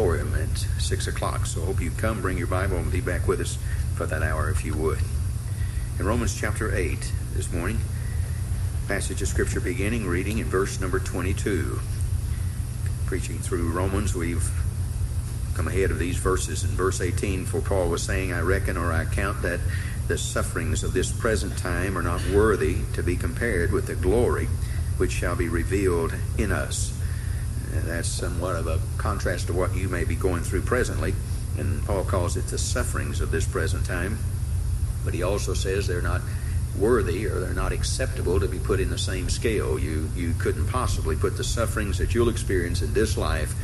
auditorium at 6 o'clock. So hope you come, bring your Bible, and be back with us for that hour if you would. In Romans chapter 8 this morning, passage of Scripture beginning, reading in verse number 22. Preaching through Romans, we've come ahead of these verses in verse 18, for Paul was saying, I reckon or I count that the sufferings of this present time are not worthy to be compared with the glory which shall be revealed in us. That's somewhat of a contrast to what you may be going through presently. And Paul calls it the sufferings of this present time. But he also says they're not worthy or they're not acceptable to be put in the same scale. You, you couldn't possibly put the sufferings that you'll experience in this life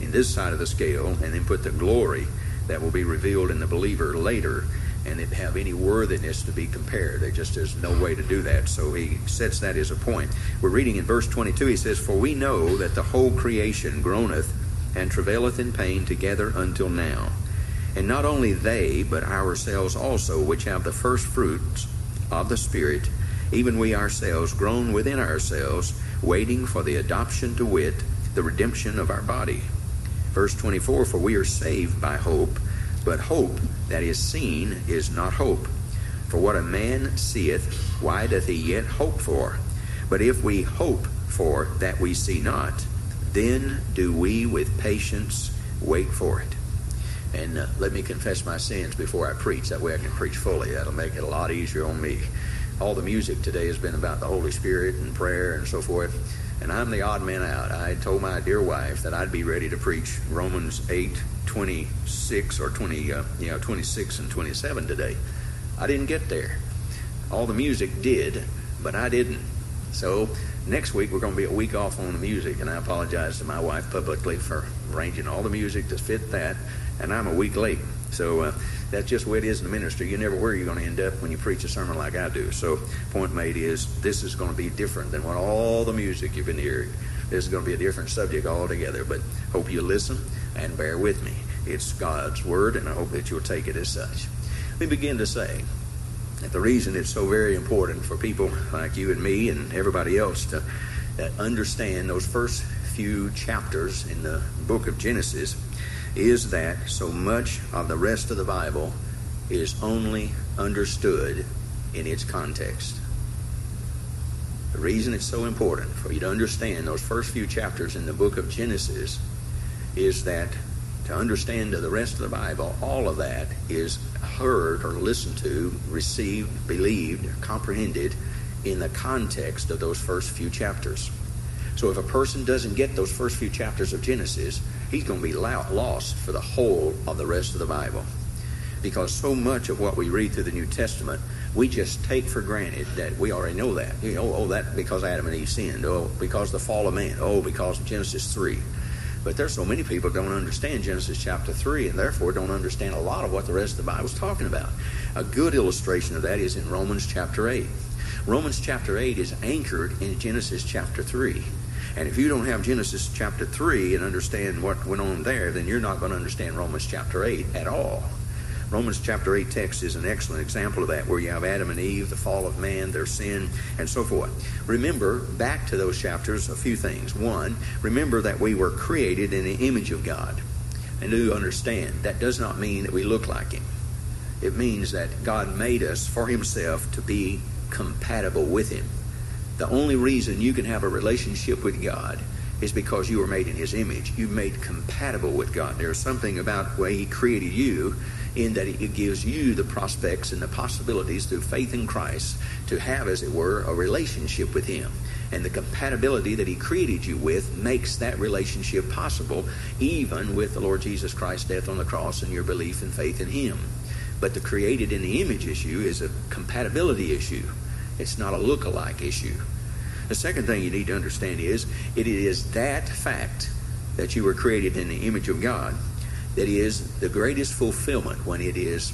in this side of the scale and then put the glory that will be revealed in the believer later and it have any worthiness to be compared. There just is no way to do that. So he sets that as a point. We're reading in verse 22, he says, For we know that the whole creation groaneth and travaileth in pain together until now. And not only they, but ourselves also, which have the first fruits of the Spirit, even we ourselves groan within ourselves, waiting for the adoption to wit, the redemption of our body. Verse 24, For we are saved by hope. But hope that is seen is not hope. For what a man seeth, why doth he yet hope for? But if we hope for that we see not, then do we with patience wait for it. And uh, let me confess my sins before I preach. That way I can preach fully. That'll make it a lot easier on me. All the music today has been about the Holy Spirit and prayer and so forth. And I'm the odd man out. I told my dear wife that I'd be ready to preach Romans 8, 26 or 20, uh, you know, 26 and 27 today. I didn't get there. All the music did, but I didn't. So next week we're going to be a week off on the music, and I apologize to my wife publicly for arranging all the music to fit that, and I'm a week late. So uh, that's just the way it is in the ministry. You never where you're going to end up when you preach a sermon like I do. So point made is this is going to be different than what all the music you've been hearing. This is going to be a different subject altogether. But hope you listen and bear with me. It's God's word, and I hope that you'll take it as such. We begin to say that the reason it's so very important for people like you and me and everybody else to understand those first few chapters in the book of Genesis is that so much of the rest of the Bible is only understood in its context. The reason it's so important for you to understand those first few chapters in the book of Genesis is that to understand the rest of the Bible, all of that is heard or listened to, received, believed, comprehended in the context of those first few chapters. So if a person doesn't get those first few chapters of Genesis, he's going to be lost for the whole of the rest of the Bible. Because so much of what we read through the New Testament, we just take for granted that we already know that. You know, oh, that because Adam and Eve sinned. Oh, because the fall of man. Oh, because of Genesis 3. But there's so many people don't understand Genesis chapter 3 and therefore don't understand a lot of what the rest of the Bible is talking about. A good illustration of that is in Romans chapter 8. Romans chapter 8 is anchored in Genesis chapter 3. And if you don't have Genesis chapter 3 and understand what went on there, then you're not going to understand Romans chapter 8 at all. Romans chapter 8 text is an excellent example of that, where you have Adam and Eve, the fall of man, their sin, and so forth. Remember, back to those chapters, a few things. One, remember that we were created in the image of God. And do understand, that does not mean that we look like Him. It means that God made us for Himself to be compatible with Him. The only reason you can have a relationship with God is because you were made in His image. You're made compatible with God. There's something about the way He created you in that it gives you the prospects and the possibilities through faith in Christ to have, as it were, a relationship with Him. And the compatibility that He created you with makes that relationship possible, even with the Lord Jesus Christ's death on the cross and your belief and faith in Him. But the created in the image issue is a compatibility issue. It's not a look-alike issue. The second thing you need to understand is it is that fact that you were created in the image of God that is the greatest fulfillment when it is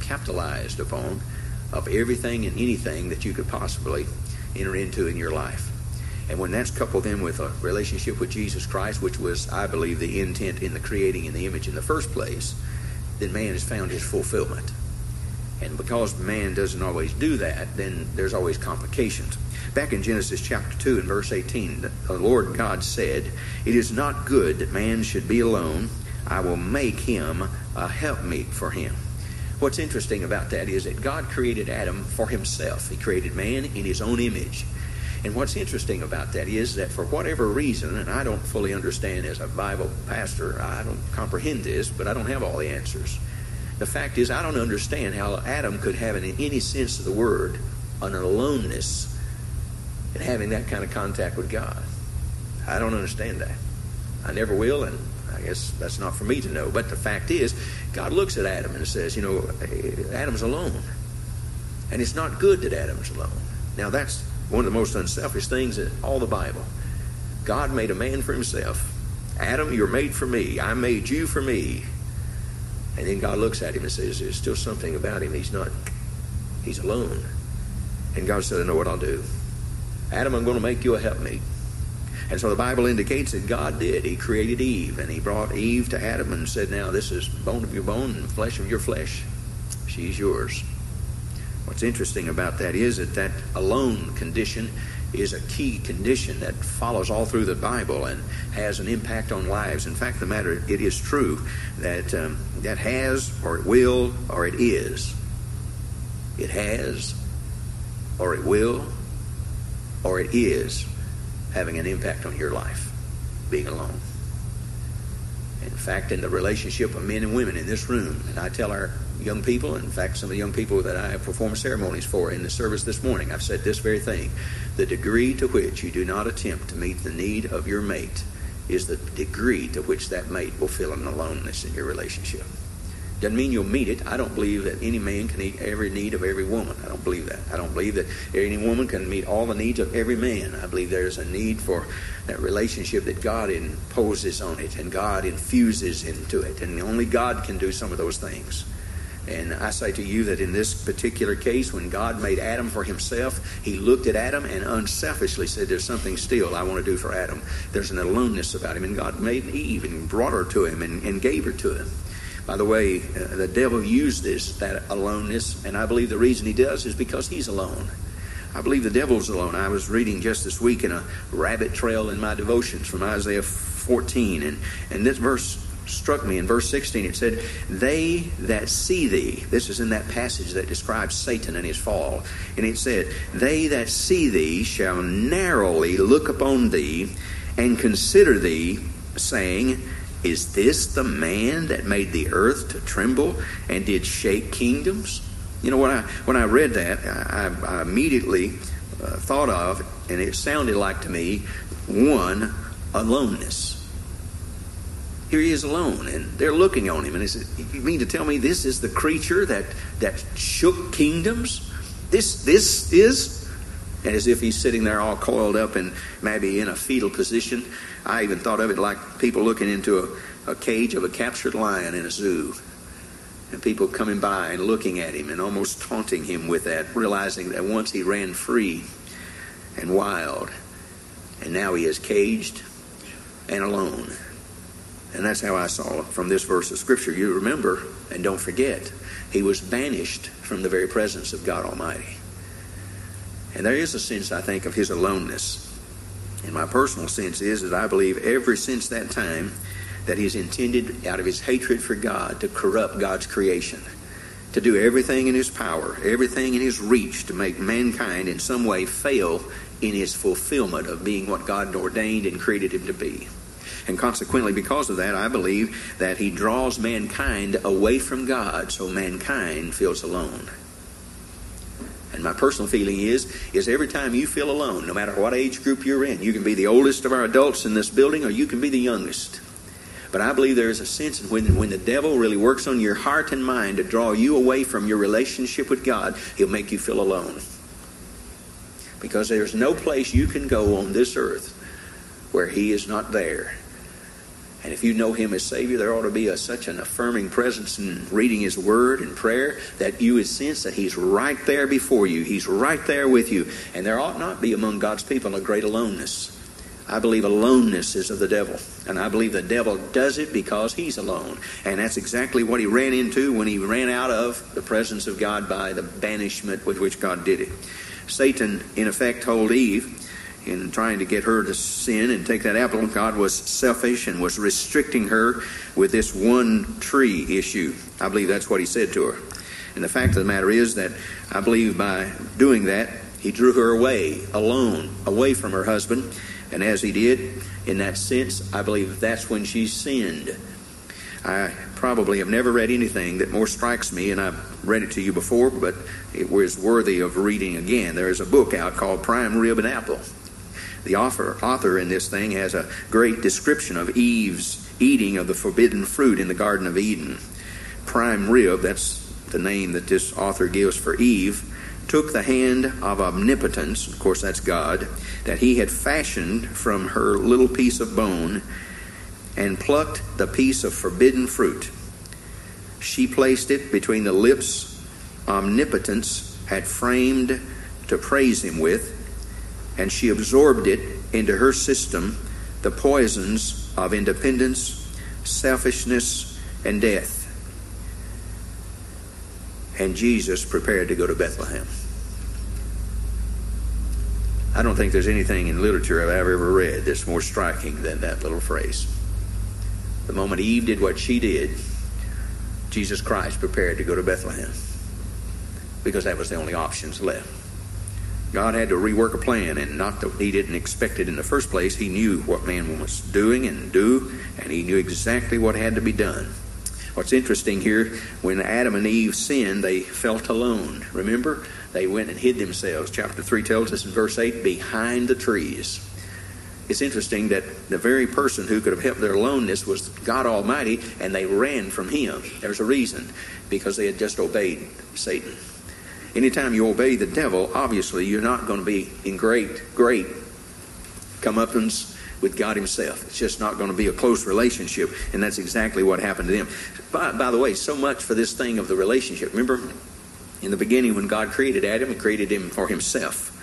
capitalized upon of everything and anything that you could possibly enter into in your life. And when that's coupled in with a relationship with Jesus Christ, which was, I believe, the intent in the creating in the image in the first place, then man has found his fulfillment. And because man doesn't always do that, then there's always complications. Back in Genesis chapter 2 and verse 18, the Lord God said, It is not good that man should be alone. I will make him a helpmeet for him. What's interesting about that is that God created Adam for himself. He created man in his own image. And what's interesting about that is that for whatever reason, and I don't fully understand as a Bible pastor, I don't comprehend this, but I don't have all the answers. The fact is, I don't understand how Adam could have, in any sense of the word, an aloneness and having that kind of contact with God. I don't understand that. I never will, and I guess that's not for me to know. But the fact is, God looks at Adam and says, you know, Adam's alone. And it's not good that Adam's alone. Now, that's one of the most unselfish things in all the Bible. God made a man for himself. Adam, you're made for me. I made you for me. And then God looks at him and says, There's still something about him. He's not, he's alone. And God said, I know what I'll do. Adam, I'm going to make you a helpmeet. And so the Bible indicates that God did. He created Eve, and He brought Eve to Adam and said, Now, this is bone of your bone and flesh of your flesh. She's yours. What's interesting about that is that that alone condition is a key condition that follows all through the Bible and has an impact on lives. In fact, the matter, it is true that um, that has, or it will, or it is. It has, or it will, or it is having an impact on your life, being alone. In fact, in the relationship of men and women in this room, and I tell our young people, in fact, some of the young people that I have performed ceremonies for in the service this morning, I've said this very thing. The degree to which you do not attempt to meet the need of your mate is the degree to which that mate will feel an aloneness in your relationship. Doesn't mean you'll meet it. I don't believe that any man can meet every need of every woman. I don't believe that. I don't believe that any woman can meet all the needs of every man. I believe there's a need for that relationship that God imposes on it and God infuses into it. And only God can do some of those things. And I say to you that in this particular case, when God made Adam for himself, he looked at Adam and unselfishly said, There's something still I want to do for Adam. There's an aloneness about him. And God made Eve and brought her to him and, and gave her to him. By the way, uh, the devil used this, that aloneness, and I believe the reason he does is because he's alone. I believe the devil's alone. I was reading just this week in a rabbit trail in my devotions from Isaiah 14, and, and this verse struck me in verse 16. It said, They that see thee, this is in that passage that describes Satan and his fall, and it said, They that see thee shall narrowly look upon thee and consider thee, saying, is this the man that made the earth to tremble and did shake kingdoms? You know, when I, when I read that, I, I immediately uh, thought of, and it sounded like to me, one, aloneness. Here he is alone, and they're looking on him. And he said, You mean to tell me this is the creature that, that shook kingdoms? This, this is as if he's sitting there all coiled up and maybe in a fetal position. I even thought of it like people looking into a, a cage of a captured lion in a zoo. And people coming by and looking at him and almost taunting him with that, realizing that once he ran free and wild, and now he is caged and alone. And that's how I saw it from this verse of Scripture. You remember, and don't forget, he was banished from the very presence of God Almighty. And there is a sense, I think, of his aloneness. And my personal sense is that I believe ever since that time that he's intended, out of his hatred for God, to corrupt God's creation, to do everything in his power, everything in his reach to make mankind in some way fail in his fulfillment of being what God ordained and created him to be. And consequently, because of that, I believe that he draws mankind away from God so mankind feels alone. And my personal feeling is, is every time you feel alone, no matter what age group you're in, you can be the oldest of our adults in this building or you can be the youngest. But I believe there is a sense when, when the devil really works on your heart and mind to draw you away from your relationship with God, he'll make you feel alone. Because there's no place you can go on this earth where he is not there. And if you know Him as Savior, there ought to be a, such an affirming presence in reading His Word and prayer that you would sense that He's right there before you. He's right there with you. And there ought not be among God's people a great aloneness. I believe aloneness is of the devil. And I believe the devil does it because he's alone. And that's exactly what he ran into when he ran out of the presence of God by the banishment with which God did it. Satan, in effect, told Eve, in trying to get her to sin and take that apple. God was selfish and was restricting her with this one tree issue. I believe that's what he said to her. And the fact of the matter is that I believe by doing that, he drew her away, alone, away from her husband. And as he did, in that sense, I believe that's when she sinned. I probably have never read anything that more strikes me, and I've read it to you before, but it was worthy of reading again. There is a book out called Prime Rib and Apple. The author, author in this thing has a great description of Eve's eating of the forbidden fruit in the Garden of Eden. Prime Rib, that's the name that this author gives for Eve, took the hand of omnipotence, of course that's God, that he had fashioned from her little piece of bone and plucked the piece of forbidden fruit. She placed it between the lips omnipotence had framed to praise him with, and she absorbed it into her system the poisons of independence, selfishness, and death. And Jesus prepared to go to Bethlehem. I don't think there's anything in literature I've ever read that's more striking than that little phrase. The moment Eve did what she did, Jesus Christ prepared to go to Bethlehem because that was the only options left. God had to rework a plan, and not that he didn't expect it in the first place. He knew what man was doing and do, and he knew exactly what had to be done. What's interesting here, when Adam and Eve sinned, they felt alone. Remember? They went and hid themselves. Chapter 3 tells us in verse 8, behind the trees it's interesting that the very person who could have helped their aloneness was God Almighty, and they ran from Him. There's a reason because they had just obeyed Satan. Anytime you obey the devil, obviously you're not going to be in great, great comeuppance with God Himself. It's just not going to be a close relationship, and that's exactly what happened to them. By, by the way, so much for this thing of the relationship. Remember, in the beginning, when God created Adam, He created him for Himself.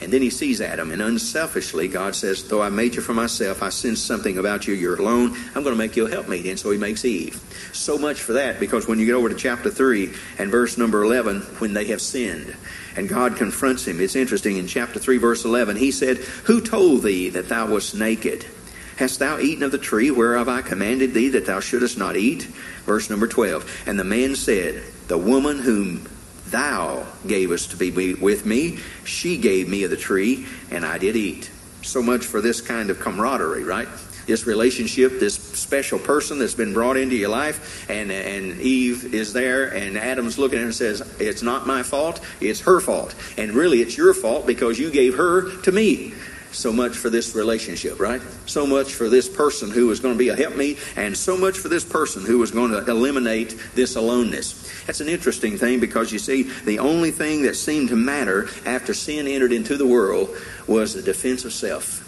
And then he sees Adam, and unselfishly, God says, Though I made you for myself, I sense something about you. You're alone. I'm going to make you a helpmate. And so he makes Eve. So much for that, because when you get over to chapter 3 and verse number 11, when they have sinned, and God confronts him, it's interesting. In chapter 3, verse 11, he said, Who told thee that thou wast naked? Hast thou eaten of the tree whereof I commanded thee that thou shouldest not eat? Verse number 12. And the man said, The woman whom Thou gavest to be with me. She gave me of the tree, and I did eat. So much for this kind of camaraderie, right? This relationship, this special person that's been brought into your life, and, and Eve is there, and Adam's looking at her and says, It's not my fault, it's her fault. And really, it's your fault because you gave her to me. So much for this relationship, right? So much for this person who was going to be a helpmeet, and so much for this person who was going to eliminate this aloneness. That's an interesting thing because you see, the only thing that seemed to matter after sin entered into the world was the defense of self.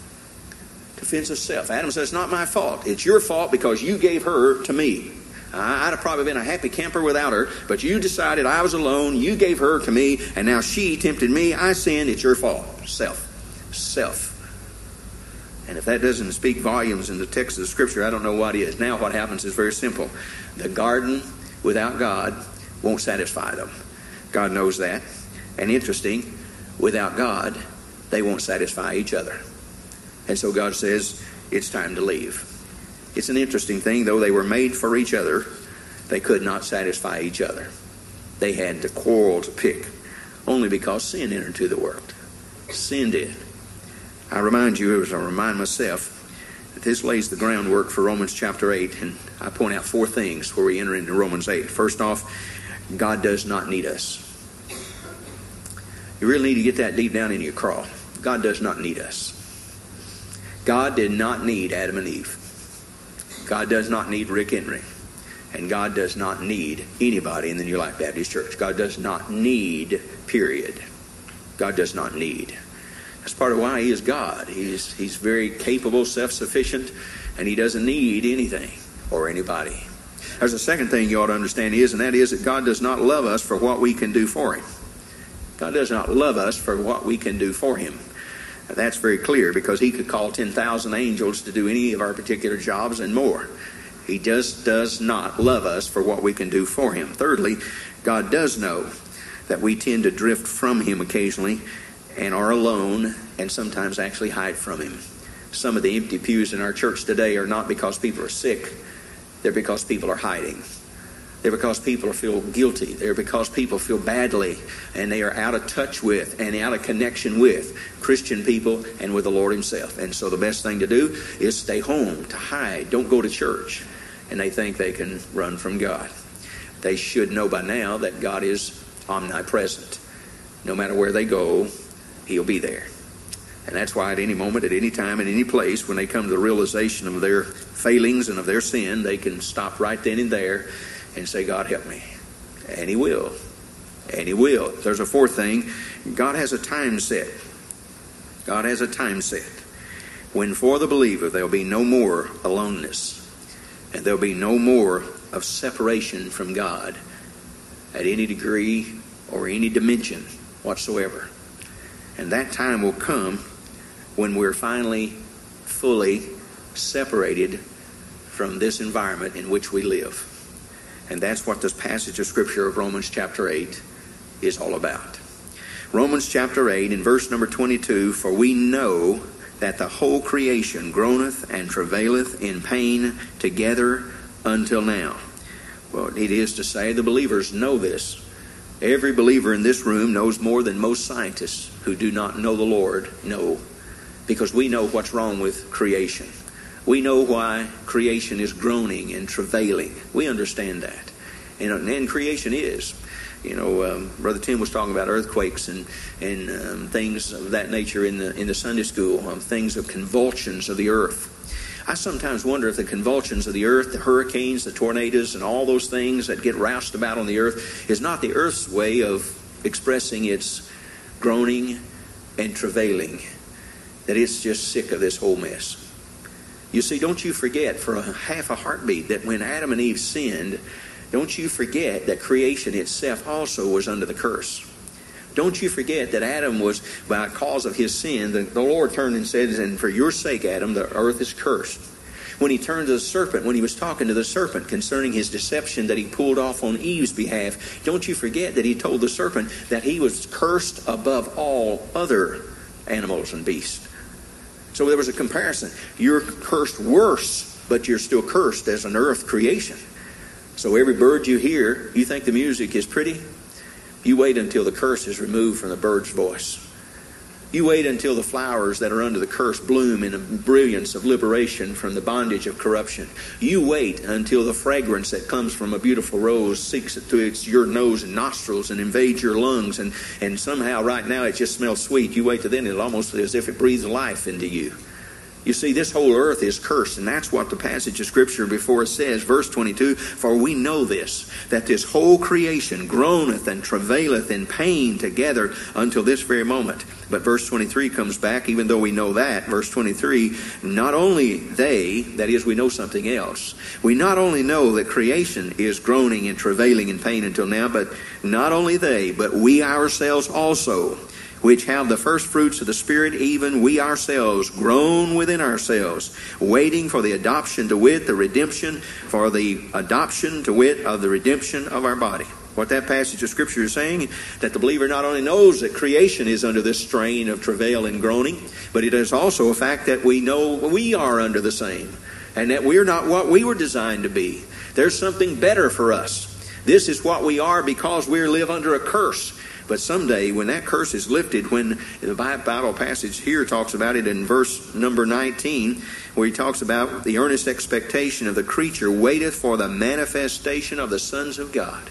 Defense of self. Adam says, It's not my fault. It's your fault because you gave her to me. I'd have probably been a happy camper without her, but you decided I was alone. You gave her to me, and now she tempted me. I sinned. It's your fault. Self. Self. And if that doesn't speak volumes in the text of the Scripture, I don't know what is. Now, what happens is very simple. The garden without God won't satisfy them. God knows that. And interesting, without God, they won't satisfy each other. And so God says, it's time to leave. It's an interesting thing, though they were made for each other, they could not satisfy each other. They had to quarrel to pick, only because sin entered into the world. Sin did. I remind you, as I remind myself, that this lays the groundwork for Romans chapter 8, and I point out four things where we enter into Romans 8. First off, God does not need us. You really need to get that deep down in your craw. God does not need us. God did not need Adam and Eve. God does not need Rick Henry. And God does not need anybody in the New Life Baptist Church. God does not need, period. God does not need. That's part of why He is God. He's, he's very capable, self sufficient, and He doesn't need anything or anybody. There's a second thing you ought to understand is, and that is that God does not love us for what we can do for Him. God does not love us for what we can do for Him. That's very clear because He could call 10,000 angels to do any of our particular jobs and more. He just does not love us for what we can do for Him. Thirdly, God does know that we tend to drift from Him occasionally, and are alone and sometimes actually hide from Him. Some of the empty pews in our church today are not because people are sick, they're because people are hiding. They're because people feel guilty. They're because people feel badly and they are out of touch with and out of connection with Christian people and with the Lord Himself. And so the best thing to do is stay home, to hide. Don't go to church. And they think they can run from God. They should know by now that God is omnipresent. No matter where they go, He'll be there. And that's why at any moment, at any time, in any place, when they come to the realization of their failings and of their sin, they can stop right then and there and say, God, help me. And He will. And He will. There's a fourth thing God has a time set. God has a time set when for the believer there'll be no more aloneness and there'll be no more of separation from God at any degree or any dimension whatsoever. And that time will come when we're finally fully separated from this environment in which we live. And that's what this passage of Scripture of Romans chapter 8 is all about. Romans chapter 8 in verse number 22 For we know that the whole creation groaneth and travaileth in pain together until now. Well, it is to say the believers know this. Every believer in this room knows more than most scientists who do not know the Lord know because we know what's wrong with creation. We know why creation is groaning and travailing. We understand that. And, and creation is. You know, um, Brother Tim was talking about earthquakes and, and um, things of that nature in the, in the Sunday school, um, things of convulsions of the earth. I sometimes wonder if the convulsions of the earth, the hurricanes, the tornadoes, and all those things that get roused about on the earth is not the earth's way of expressing its groaning and travailing, that it's just sick of this whole mess. You see, don't you forget for a half a heartbeat that when Adam and Eve sinned, don't you forget that creation itself also was under the curse. Don't you forget that Adam was, by cause of his sin, the, the Lord turned and said, And for your sake, Adam, the earth is cursed. When he turned to the serpent, when he was talking to the serpent concerning his deception that he pulled off on Eve's behalf, don't you forget that he told the serpent that he was cursed above all other animals and beasts. So there was a comparison. You're cursed worse, but you're still cursed as an earth creation. So every bird you hear, you think the music is pretty? You wait until the curse is removed from the bird's voice. You wait until the flowers that are under the curse bloom in a brilliance of liberation from the bondage of corruption. You wait until the fragrance that comes from a beautiful rose seeks to its, your nose and nostrils and invades your lungs, and, and somehow right now it just smells sweet. You wait till then, it'll almost as if it breathes life into you. You see, this whole earth is cursed, and that's what the passage of Scripture before us says, verse 22 For we know this, that this whole creation groaneth and travaileth in pain together until this very moment. But verse 23 comes back, even though we know that, verse 23, not only they, that is, we know something else. We not only know that creation is groaning and travailing in pain until now, but not only they, but we ourselves also which have the first fruits of the Spirit, even we ourselves, groan within ourselves, waiting for the adoption to wit, the redemption, for the adoption to wit of the redemption of our body. What that passage of Scripture is saying, that the believer not only knows that creation is under this strain of travail and groaning, but it is also a fact that we know we are under the same, and that we're not what we were designed to be. There's something better for us. This is what we are because we live under a curse. But someday, when that curse is lifted, when the Bible passage here talks about it in verse number 19, where he talks about the earnest expectation of the creature waiteth for the manifestation of the sons of God.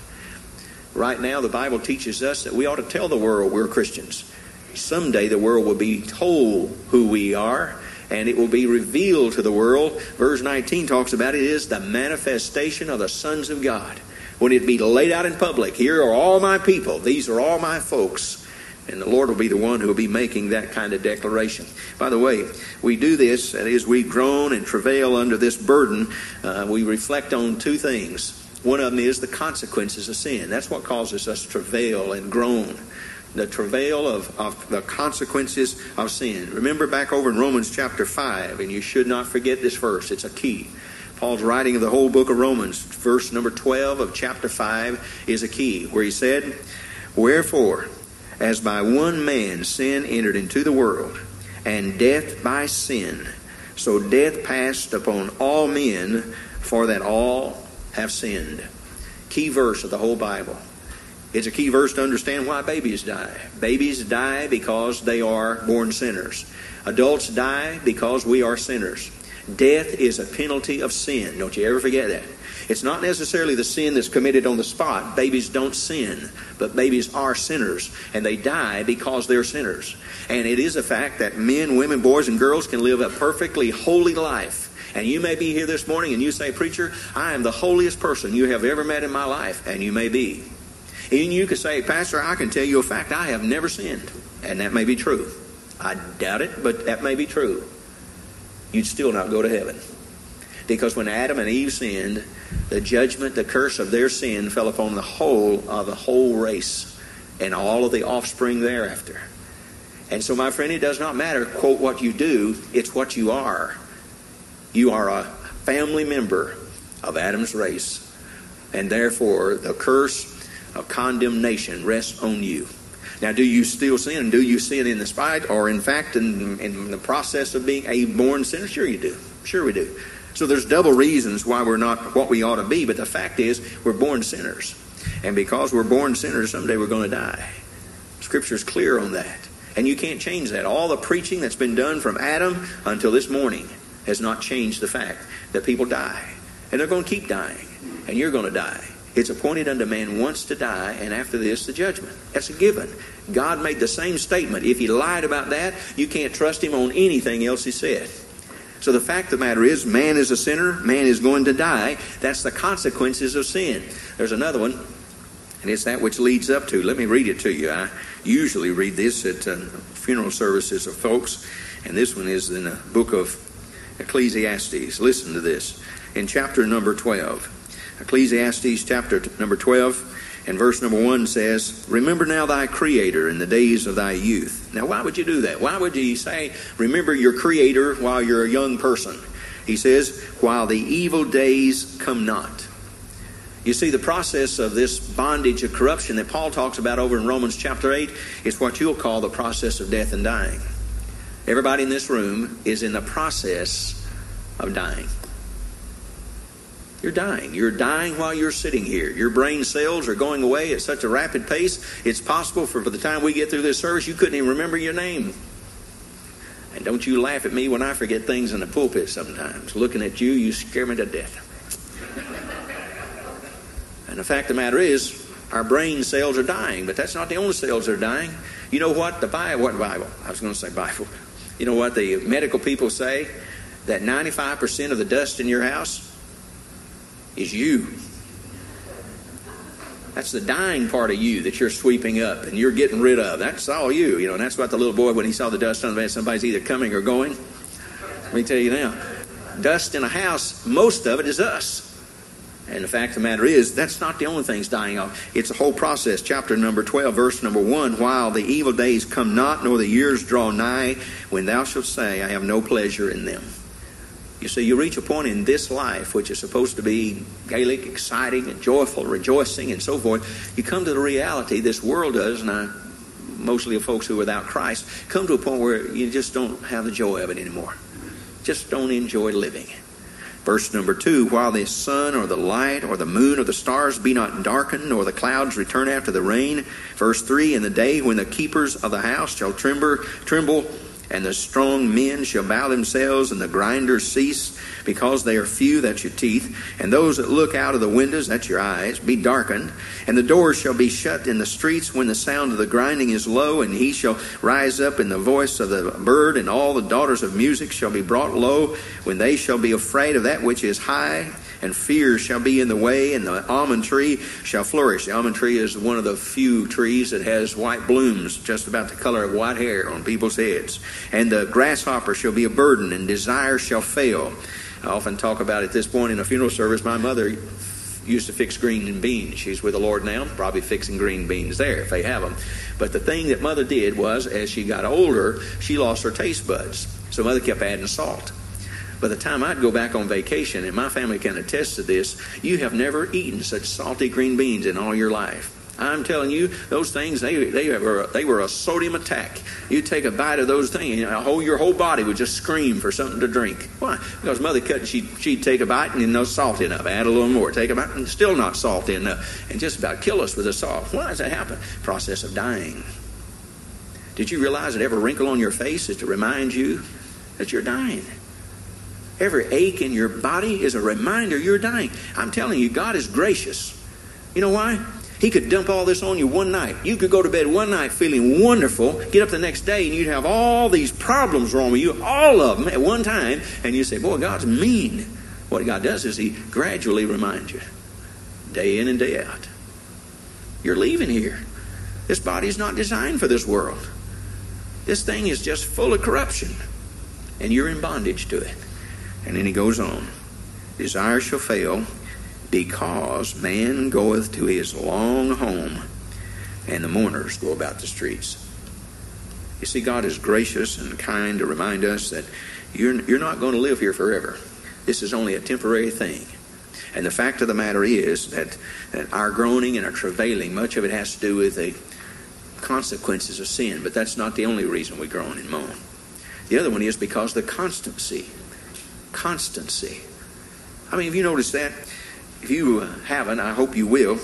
Right now, the Bible teaches us that we ought to tell the world we're Christians. Someday, the world will be told who we are and it will be revealed to the world. Verse 19 talks about it is the manifestation of the sons of God when it be laid out in public. Here are all my people. These are all my folks. And the Lord will be the one who will be making that kind of declaration. By the way, we do this, is, we groan and travail under this burden. Uh, we reflect on two things. One of them is the consequences of sin. That's what causes us to travail and groan. The travail of, of the consequences of sin. Remember back over in Romans chapter 5, and you should not forget this verse. It's a key. Paul's writing of the whole book of Romans, verse number 12 of chapter 5 is a key, where he said, Wherefore, as by one man sin entered into the world, and death by sin, so death passed upon all men, for that all have sinned. Key verse of the whole Bible. It's a key verse to understand why babies die. Babies die because they are born sinners. Adults die because we are sinners. Death is a penalty of sin. Don't you ever forget that. It's not necessarily the sin that's committed on the spot. Babies don't sin, but babies are sinners, and they die because they're sinners. And it is a fact that men, women, boys, and girls can live a perfectly holy life. And you may be here this morning and you say, Preacher, I am the holiest person you have ever met in my life, and you may be. And you could say, Pastor, I can tell you a fact, I have never sinned. And that may be true. I doubt it, but that may be true. You'd still not go to heaven. Because when Adam and Eve sinned, the judgment, the curse of their sin fell upon the whole of the whole race and all of the offspring thereafter. And so, my friend, it does not matter, quote, what you do, it's what you are. You are a family member of Adam's race. And therefore, the curse of condemnation rests on you. Now, do you still sin? Do you sin in the spite or, in fact, in, in the process of being a born sinner? Sure, you do. Sure, we do. So there's double reasons why we're not what we ought to be, but the fact is we're born sinners. And because we're born sinners, someday we're going to die. Scripture's clear on that. And you can't change that. All the preaching that's been done from Adam until this morning has not changed the fact that people die. And they're going to keep dying. And you're going to die. It's appointed unto man once to die, and after this, the judgment. That's a given. God made the same statement. If he lied about that, you can't trust him on anything else he said. So the fact of the matter is, man is a sinner, man is going to die. That's the consequences of sin. There's another one, and it's that which leads up to. Let me read it to you. I usually read this at uh, funeral services of folks, and this one is in the book of Ecclesiastes. Listen to this. In chapter number 12, Ecclesiastes chapter number 12, and verse number one says, Remember now thy Creator in the days of thy youth. Now, why would you do that? Why would you say, Remember your Creator while you're a young person? He says, While the evil days come not. You see, the process of this bondage of corruption that Paul talks about over in Romans chapter 8 is what you'll call the process of death and dying. Everybody in this room is in the process of dying. You're dying. You're dying while you're sitting here. Your brain cells are going away at such a rapid pace, it's possible for, for the time we get through this service, you couldn't even remember your name. And don't you laugh at me when I forget things in the pulpit sometimes. Looking at you, you scare me to death. and the fact of the matter is, our brain cells are dying, but that's not the only cells that are dying. You know what? The Bible, what Bible? I was going to say Bible. You know what the medical people say? That 95% of the dust in your house is you. That's the dying part of you that you're sweeping up and you're getting rid of. That's all you, you know. And that's what the little boy when he saw the dust on the bed, somebody's either coming or going. Let me tell you now, dust in a house, most of it is us. And the fact of the matter is, that's not the only thing's dying off. It's a whole process. Chapter number 12, verse number 1 While the evil days come not, nor the years draw nigh, when thou shalt say, I have no pleasure in them. You see, you reach a point in this life, which is supposed to be gaelic, exciting, and joyful, rejoicing, and so forth. You come to the reality this world does, and I, mostly of folks who are without Christ, come to a point where you just don't have the joy of it anymore. Just don't enjoy living. Verse number two, while the sun or the light or the moon or the stars be not darkened, nor the clouds return after the rain. Verse three, in the day when the keepers of the house shall tremble, tremble and the strong men shall bow themselves, and the grinders cease, because they are few, that's your teeth. And those that look out of the windows, that's your eyes, be darkened. And the doors shall be shut in the streets when the sound of the grinding is low, and he shall rise up in the voice of the bird, and all the daughters of music shall be brought low, when they shall be afraid of that which is high and fear shall be in the way, and the almond tree shall flourish. The almond tree is one of the few trees that has white blooms, just about the color of white hair on people's heads. And the grasshopper shall be a burden, and desire shall fail. I often talk about at this point in a funeral service. My mother used to fix green beans. She's with the Lord now, probably fixing green beans there if they have them. But the thing that mother did was, as she got older, she lost her taste buds. So mother kept adding salt. By the time I'd go back on vacation, and my family can attest to this, you have never eaten such salty green beans in all your life. I'm telling you, those things they they were they were a sodium attack. You take a bite of those things, and whole, your whole body would just scream for something to drink. Why? Because mother cut, she she'd take a bite and no salt enough. Add a little more. Take a bite and still not salt enough, and just about kill us with the salt. Why does that happen? Process of dying. Did you realize that every wrinkle on your face is to remind you that you're dying? Every ache in your body is a reminder you're dying. I'm telling you, God is gracious. You know why? He could dump all this on you one night. You could go to bed one night feeling wonderful, get up the next day, and you'd have all these problems wrong with you, all of them at one time, and you say, Boy, God's mean. What God does is He gradually reminds you, day in and day out. You're leaving here. This body's not designed for this world. This thing is just full of corruption, and you're in bondage to it. And then he goes on Desire shall fail, because man goeth to his long home, and the mourners go about the streets. You see, God is gracious and kind to remind us that you're, you're not going to live here forever. This is only a temporary thing. And the fact of the matter is that, that our groaning and our travailing, much of it has to do with the consequences of sin, but that's not the only reason we groan and moan. The other one is because the constancy constancy. I mean, if you notice that, if you haven't, I hope you will,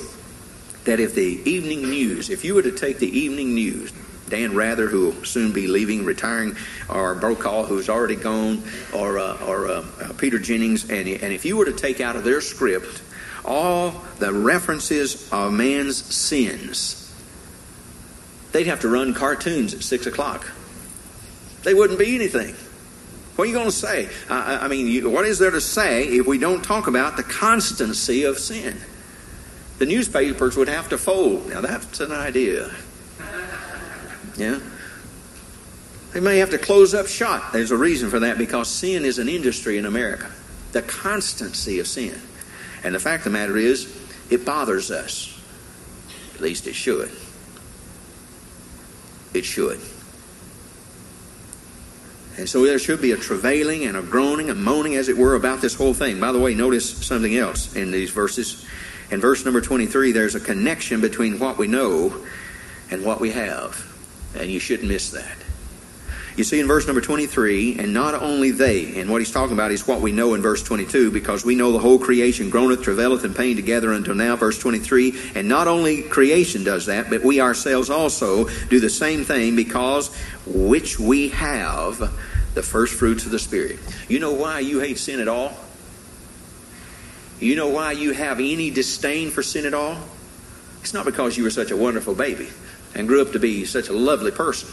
that if the evening news, if you were to take the evening news, Dan Rather, who will soon be leaving, retiring, or Brokaw, who's already gone, or, uh, or uh, uh, Peter Jennings, and, and if you were to take out of their script all the references of man's sins, they'd have to run cartoons at 6 o'clock. They wouldn't be anything. What are you going to say? I, I mean, you, what is there to say if we don't talk about the constancy of sin? The newspapers would have to fold. Now, that's an idea. Yeah? They may have to close up shop. There's a reason for that because sin is an industry in America. The constancy of sin. And the fact of the matter is, it bothers us. At least it should. It should. And so there should be a travailing and a groaning, a moaning, as it were, about this whole thing. By the way, notice something else in these verses. In verse number 23, there's a connection between what we know and what we have. And you shouldn't miss that. You see in verse number 23, and not only they, and what he's talking about is what we know in verse 22, because we know the whole creation groaneth, travaileth, and pain together until now, verse 23. And not only creation does that, but we ourselves also do the same thing because which we have the first fruits of the Spirit. You know why you hate sin at all? You know why you have any disdain for sin at all? It's not because you were such a wonderful baby and grew up to be such a lovely person.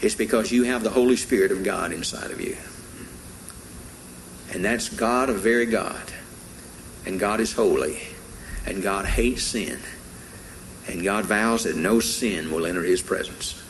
It's because you have the Holy Spirit of God inside of you. And that's God, a very God. And God is holy. And God hates sin. And God vows that no sin will enter his presence.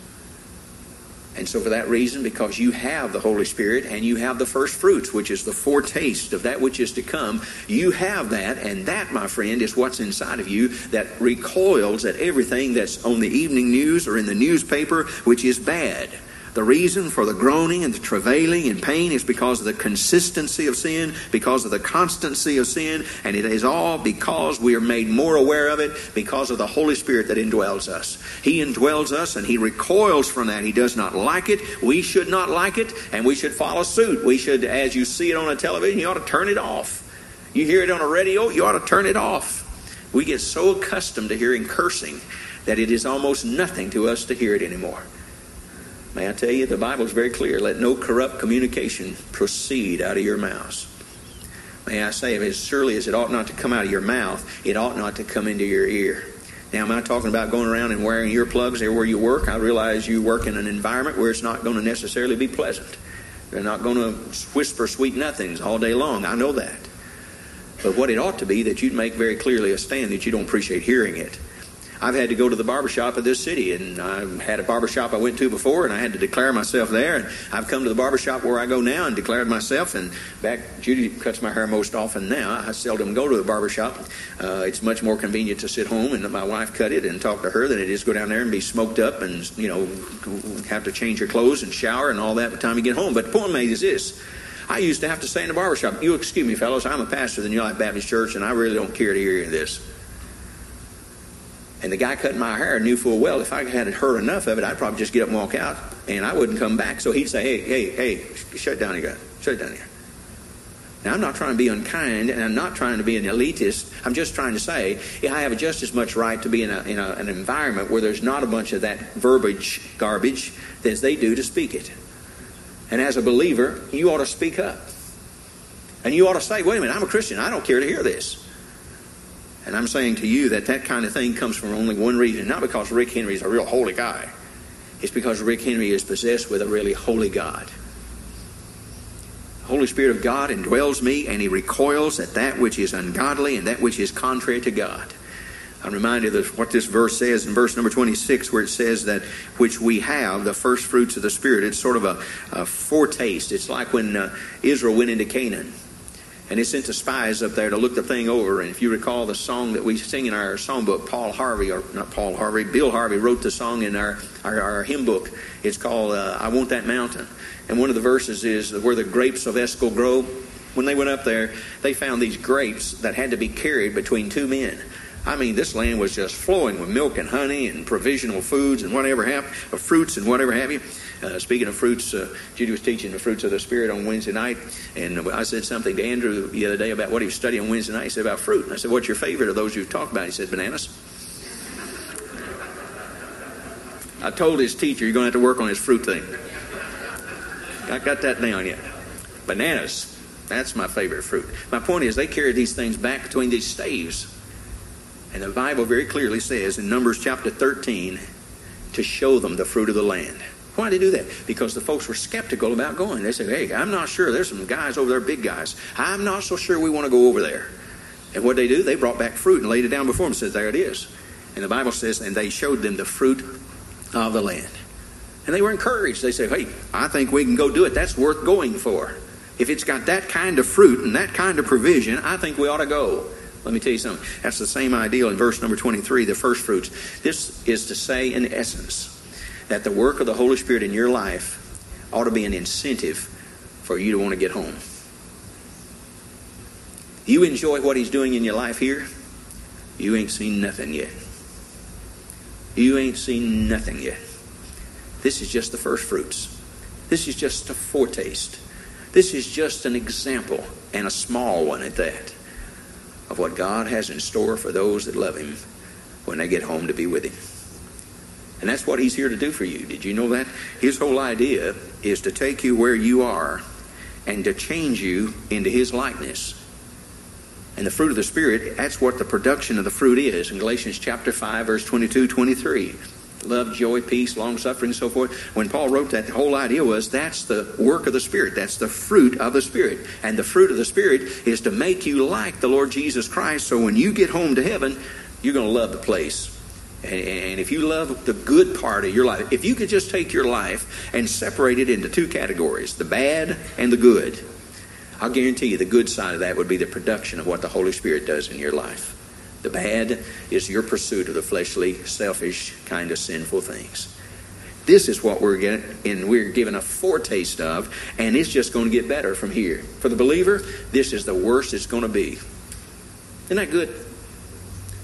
And so, for that reason, because you have the Holy Spirit and you have the first fruits, which is the foretaste of that which is to come, you have that, and that, my friend, is what's inside of you that recoils at everything that's on the evening news or in the newspaper, which is bad. The reason for the groaning and the travailing and pain is because of the consistency of sin, because of the constancy of sin, and it is all because we are made more aware of it because of the Holy Spirit that indwells us. He indwells us and He recoils from that. He does not like it. We should not like it, and we should follow suit. We should, as you see it on a television, you ought to turn it off. You hear it on a radio, you ought to turn it off. We get so accustomed to hearing cursing that it is almost nothing to us to hear it anymore. May I tell you, the Bible is very clear. Let no corrupt communication proceed out of your mouths. May I say, as surely as it ought not to come out of your mouth, it ought not to come into your ear. Now, am I talking about going around and wearing earplugs everywhere you work? I realize you work in an environment where it's not going to necessarily be pleasant. They're not going to whisper sweet nothings all day long. I know that. But what it ought to be that you'd make very clearly a stand that you don't appreciate hearing it. I've had to go to the barbershop of this city, and I had a barbershop I went to before, and I had to declare myself there. And I've come to the barbershop where I go now and declared myself. And back, Judy cuts my hair most often now. I seldom go to the barbershop. Uh, it's much more convenient to sit home and let my wife cut it and talk to her than it is go down there and be smoked up and you know have to change your clothes and shower and all that by the time you get home. But the point made is this. I used to have to say in the barbershop, you excuse me, fellows, I'm a pastor in the United Baptist Church, and I really don't care to hear any of this. And the guy cutting my hair knew full well if I had heard enough of it, I'd probably just get up and walk out, and I wouldn't come back. So he'd say, "Hey, hey, hey, shut down here, shut down here." Now, I'm not trying to be unkind, and I'm not trying to be an elitist. I'm just trying to say I have just as much right to be in, a, in a, an environment where there's not a bunch of that verbiage garbage as they do to speak it. And as a believer, you ought to speak up. And you ought to say, wait a minute, I'm a Christian. I don't care to hear this. And I'm saying to you that that kind of thing comes from only one reason, not because Rick Henry is a real holy guy. It's because Rick Henry is possessed with a really holy God. The Holy Spirit of God indwells me, and he recoils at that which is ungodly and that which is contrary to God. I'm reminded of what this verse says in verse number 26, where it says that which we have, the first fruits of the Spirit. It's sort of a, a foretaste. It's like when uh, Israel went into Canaan and he sent the spies up there to look the thing over. And if you recall the song that we sing in our songbook, Paul Harvey, or not Paul Harvey, Bill Harvey wrote the song in our, our, our hymn book. It's called uh, I Want That Mountain. And one of the verses is where the grapes of Eshcol grow. When they went up there, they found these grapes that had to be carried between two men. I mean, this land was just flowing with milk and honey and provisional foods and whatever have, of fruits and whatever have you. Uh, speaking of fruits, uh, Judy was teaching the fruits of the Spirit on Wednesday night, and I said something to Andrew the other day about what he was studying Wednesday night. He said about fruit. And I said, What's your favorite of those you've talked about? He said, Bananas. I told his teacher, You're going to have to work on his fruit thing. I got that down yet. Bananas. That's my favorite fruit. My point is, they carried these things back between these staves. And the Bible very clearly says in Numbers chapter 13 to show them the fruit of the land. Why did they do that? Because the folks were skeptical about going. They said, hey, I'm not sure. There's some guys over there, big guys. I'm not so sure we want to go over there. And what they do, they brought back fruit and laid it down before them and said, there it is. And the Bible says, and they showed them the fruit of the land. And they were encouraged. They said, hey, I think we can go do it. That's worth going for. If it's got that kind of fruit and that kind of provision, I think we ought to go. Let me tell you something. That's the same ideal in verse number 23, the first fruits. This is to say, in essence, that the work of the Holy Spirit in your life ought to be an incentive for you to want to get home. You enjoy what He's doing in your life here, you ain't seen nothing yet. You ain't seen nothing yet. This is just the first fruits. This is just a foretaste. This is just an example, and a small one at that, of what God has in store for those that love Him when they get home to be with Him. And that's what he's here to do for you. Did you know that? His whole idea is to take you where you are and to change you into his likeness. And the fruit of the Spirit, that's what the production of the fruit is in Galatians chapter 5, verse 22, 23. Love, joy, peace, long suffering, and so forth. When Paul wrote that, the whole idea was that's the work of the Spirit. That's the fruit of the Spirit. And the fruit of the Spirit is to make you like the Lord Jesus Christ. So when you get home to heaven, you're going to love the place. And if you love the good part of your life, if you could just take your life and separate it into two categories, the bad and the good, I'll guarantee you the good side of that would be the production of what the Holy Spirit does in your life. The bad is your pursuit of the fleshly, selfish, kind of sinful things. This is what we're getting, and we're given a foretaste of, and it's just going to get better from here. For the believer, this is the worst it's going to be. Isn't that good?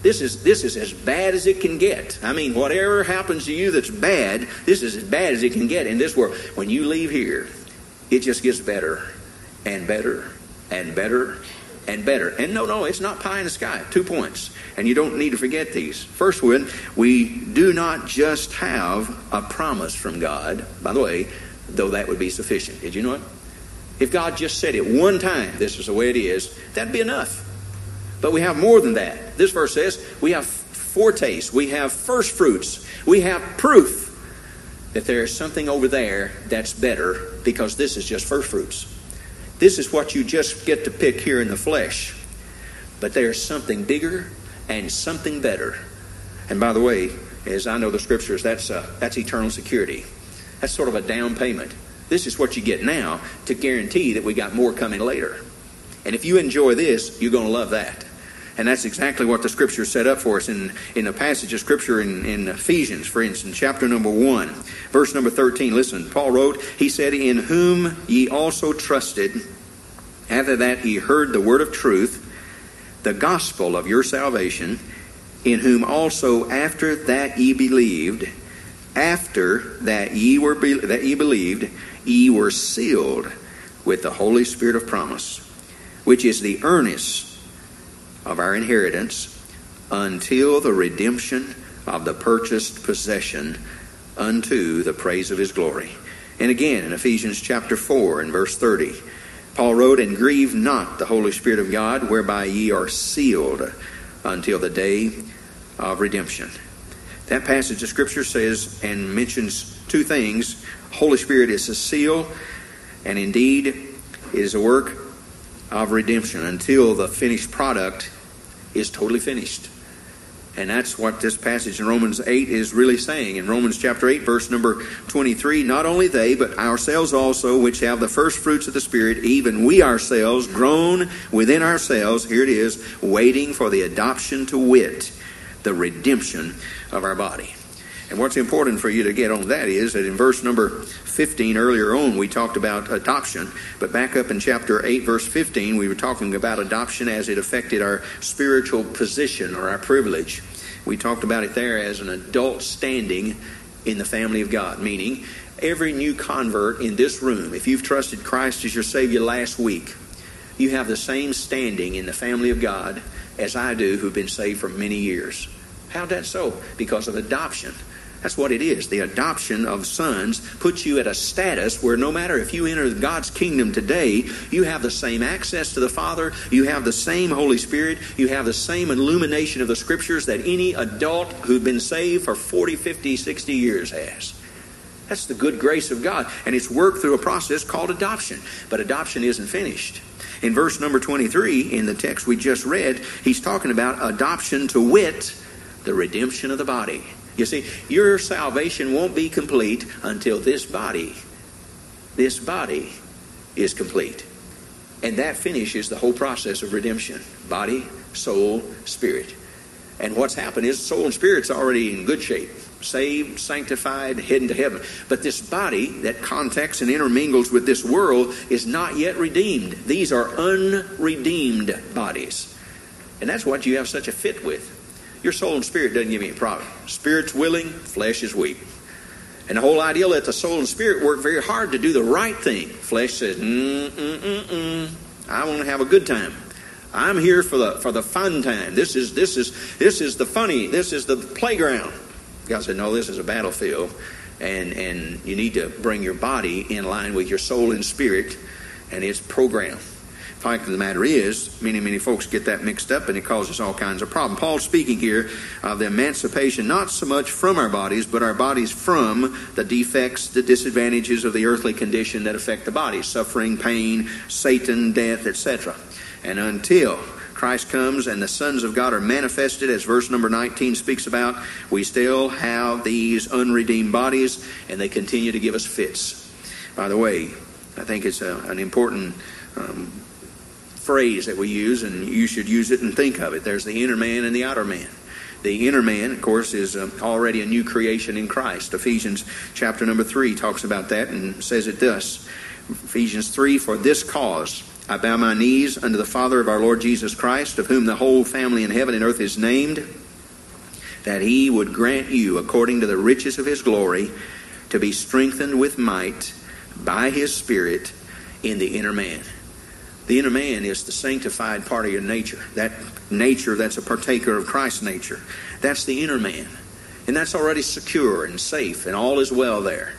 This is, this is as bad as it can get. I mean, whatever happens to you that's bad, this is as bad as it can get in this world. When you leave here, it just gets better and better and better and better. And no, no, it's not pie in the sky. Two points. And you don't need to forget these. First one, we do not just have a promise from God. By the way, though that would be sufficient. Did you know it? If God just said it one time, this is the way it is, that'd be enough. But we have more than that. This verse says we have foretaste, we have first fruits, we have proof that there is something over there that's better because this is just first fruits. This is what you just get to pick here in the flesh. But there's something bigger and something better. And by the way, as I know the scriptures, that's, uh, that's eternal security. That's sort of a down payment. This is what you get now to guarantee that we got more coming later. And if you enjoy this, you're going to love that. And that's exactly what the scripture set up for us in, in a passage of scripture in, in Ephesians, for instance, chapter number 1, verse number 13. Listen, Paul wrote, He said, In whom ye also trusted, after that he heard the word of truth, the gospel of your salvation, in whom also after that ye believed, after that ye were be- that ye believed, ye were sealed with the Holy Spirit of promise, which is the earnest of our inheritance until the redemption of the purchased possession unto the praise of his glory. And again in Ephesians chapter 4 and verse 30, Paul wrote, And grieve not the Holy Spirit of God, whereby ye are sealed until the day of redemption. That passage of Scripture says and mentions two things. Holy Spirit is a seal, and indeed is a work of redemption until the finished product is totally finished. And that's what this passage in Romans 8 is really saying. In Romans chapter 8, verse number 23, not only they, but ourselves also, which have the first fruits of the Spirit, even we ourselves, groan within ourselves, here it is, waiting for the adoption to wit, the redemption of our body. And what's important for you to get on that is that in verse number 15 earlier on we talked about adoption, but back up in chapter 8 verse 15 we were talking about adoption as it affected our spiritual position or our privilege. We talked about it there as an adult standing in the family of God, meaning every new convert in this room, if you've trusted Christ as your Savior last week, you have the same standing in the family of God as I do who've been saved for many years. How'd that so? Because of adoption. That's what it is. The adoption of sons puts you at a status where no matter if you enter God's kingdom today, you have the same access to the Father, you have the same Holy Spirit, you have the same illumination of the Scriptures that any adult who's been saved for 40, 50, 60 years has. That's the good grace of God. And it's worked through a process called adoption. But adoption isn't finished. In verse number 23, in the text we just read, he's talking about adoption to wit, the redemption of the body. You see, your salvation won't be complete until this body, this body is complete. And that finishes the whole process of redemption body, soul, spirit. And what's happened is soul and spirit's already in good shape, saved, sanctified, heading to heaven. But this body that contacts and intermingles with this world is not yet redeemed. These are unredeemed bodies. And that's what you have such a fit with. Your soul and spirit doesn't give you a problem. Spirit's willing, flesh is weak. And the whole idea that the soul and spirit work very hard to do the right thing. Flesh says, mm, mm, mm, mm. I want to have a good time. I'm here for the for the fun time. This is this is this is the funny. This is the playground. God said, no, this is a battlefield, and and you need to bring your body in line with your soul and spirit, and its program fact of the matter is, many, many folks get that mixed up and it causes all kinds of problems. Paul's speaking here of the emancipation not so much from our bodies, but our bodies from the defects, the disadvantages of the earthly condition that affect the body suffering, pain, Satan, death, etc. And until Christ comes and the sons of God are manifested, as verse number 19 speaks about, we still have these unredeemed bodies and they continue to give us fits. By the way, I think it's a, an important um, phrase that we use, and you should use it and think of it. There's the inner man and the outer man. The inner man, of course, is uh, already a new creation in Christ. Ephesians chapter number 3 talks about that and says it thus Ephesians 3 For this cause I bow my knees unto the Father of our Lord Jesus Christ, of whom the whole family in heaven and earth is named, that he would grant you, according to the riches of his glory, to be strengthened with might by his Spirit in the inner man the inner man is the sanctified part of your nature. That nature that's a partaker of Christ's nature. That's the inner man. And that's already secure and safe, and all is well there.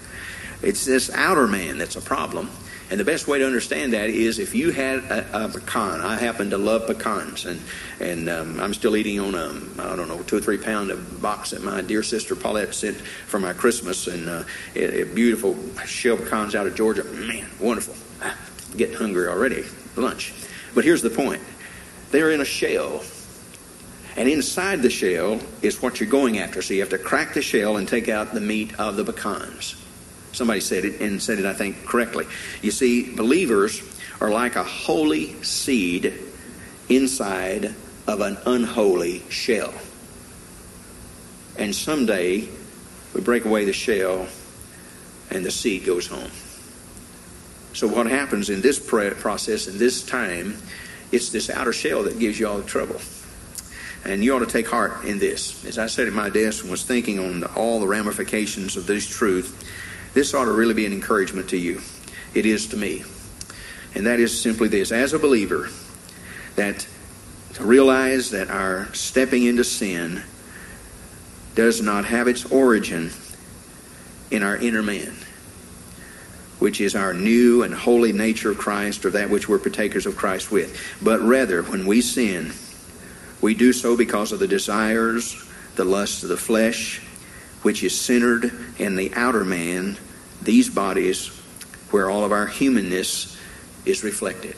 It's this outer man that's a problem. And the best way to understand that is if you had a, a pecan. I happen to love pecans, and and um, I'm still eating on a I don't know two or three pound of box that my dear sister Paulette sent for my Christmas, and uh, it, it beautiful shell pecans out of Georgia. Man, wonderful. I'm getting hungry already lunch. But here's the point they're in a shell. And inside the shell is what you're going after. So you have to crack the shell and take out the meat of the pecans. Somebody said it and said it, I think, correctly. You see, believers are like a holy seed inside of an unholy shell. And someday we break away the shell and the seed goes home. So what happens in this process, in this time, it's this outer shell that gives you all the trouble. And you ought to take heart in this. As I sat at my desk and was thinking on all the ramifications of this truth, this ought to really be an encouragement to you. It is to me. And that is simply this as a believer, that to realize that our stepping into sin does not have its origin in our inner man, which is our new and holy nature of Christ, or that which we're partakers of Christ with. But rather, when we sin, we do so because of the desires, the lusts of the flesh, which is centered in the outer man, these bodies, where all of our humanness is reflected.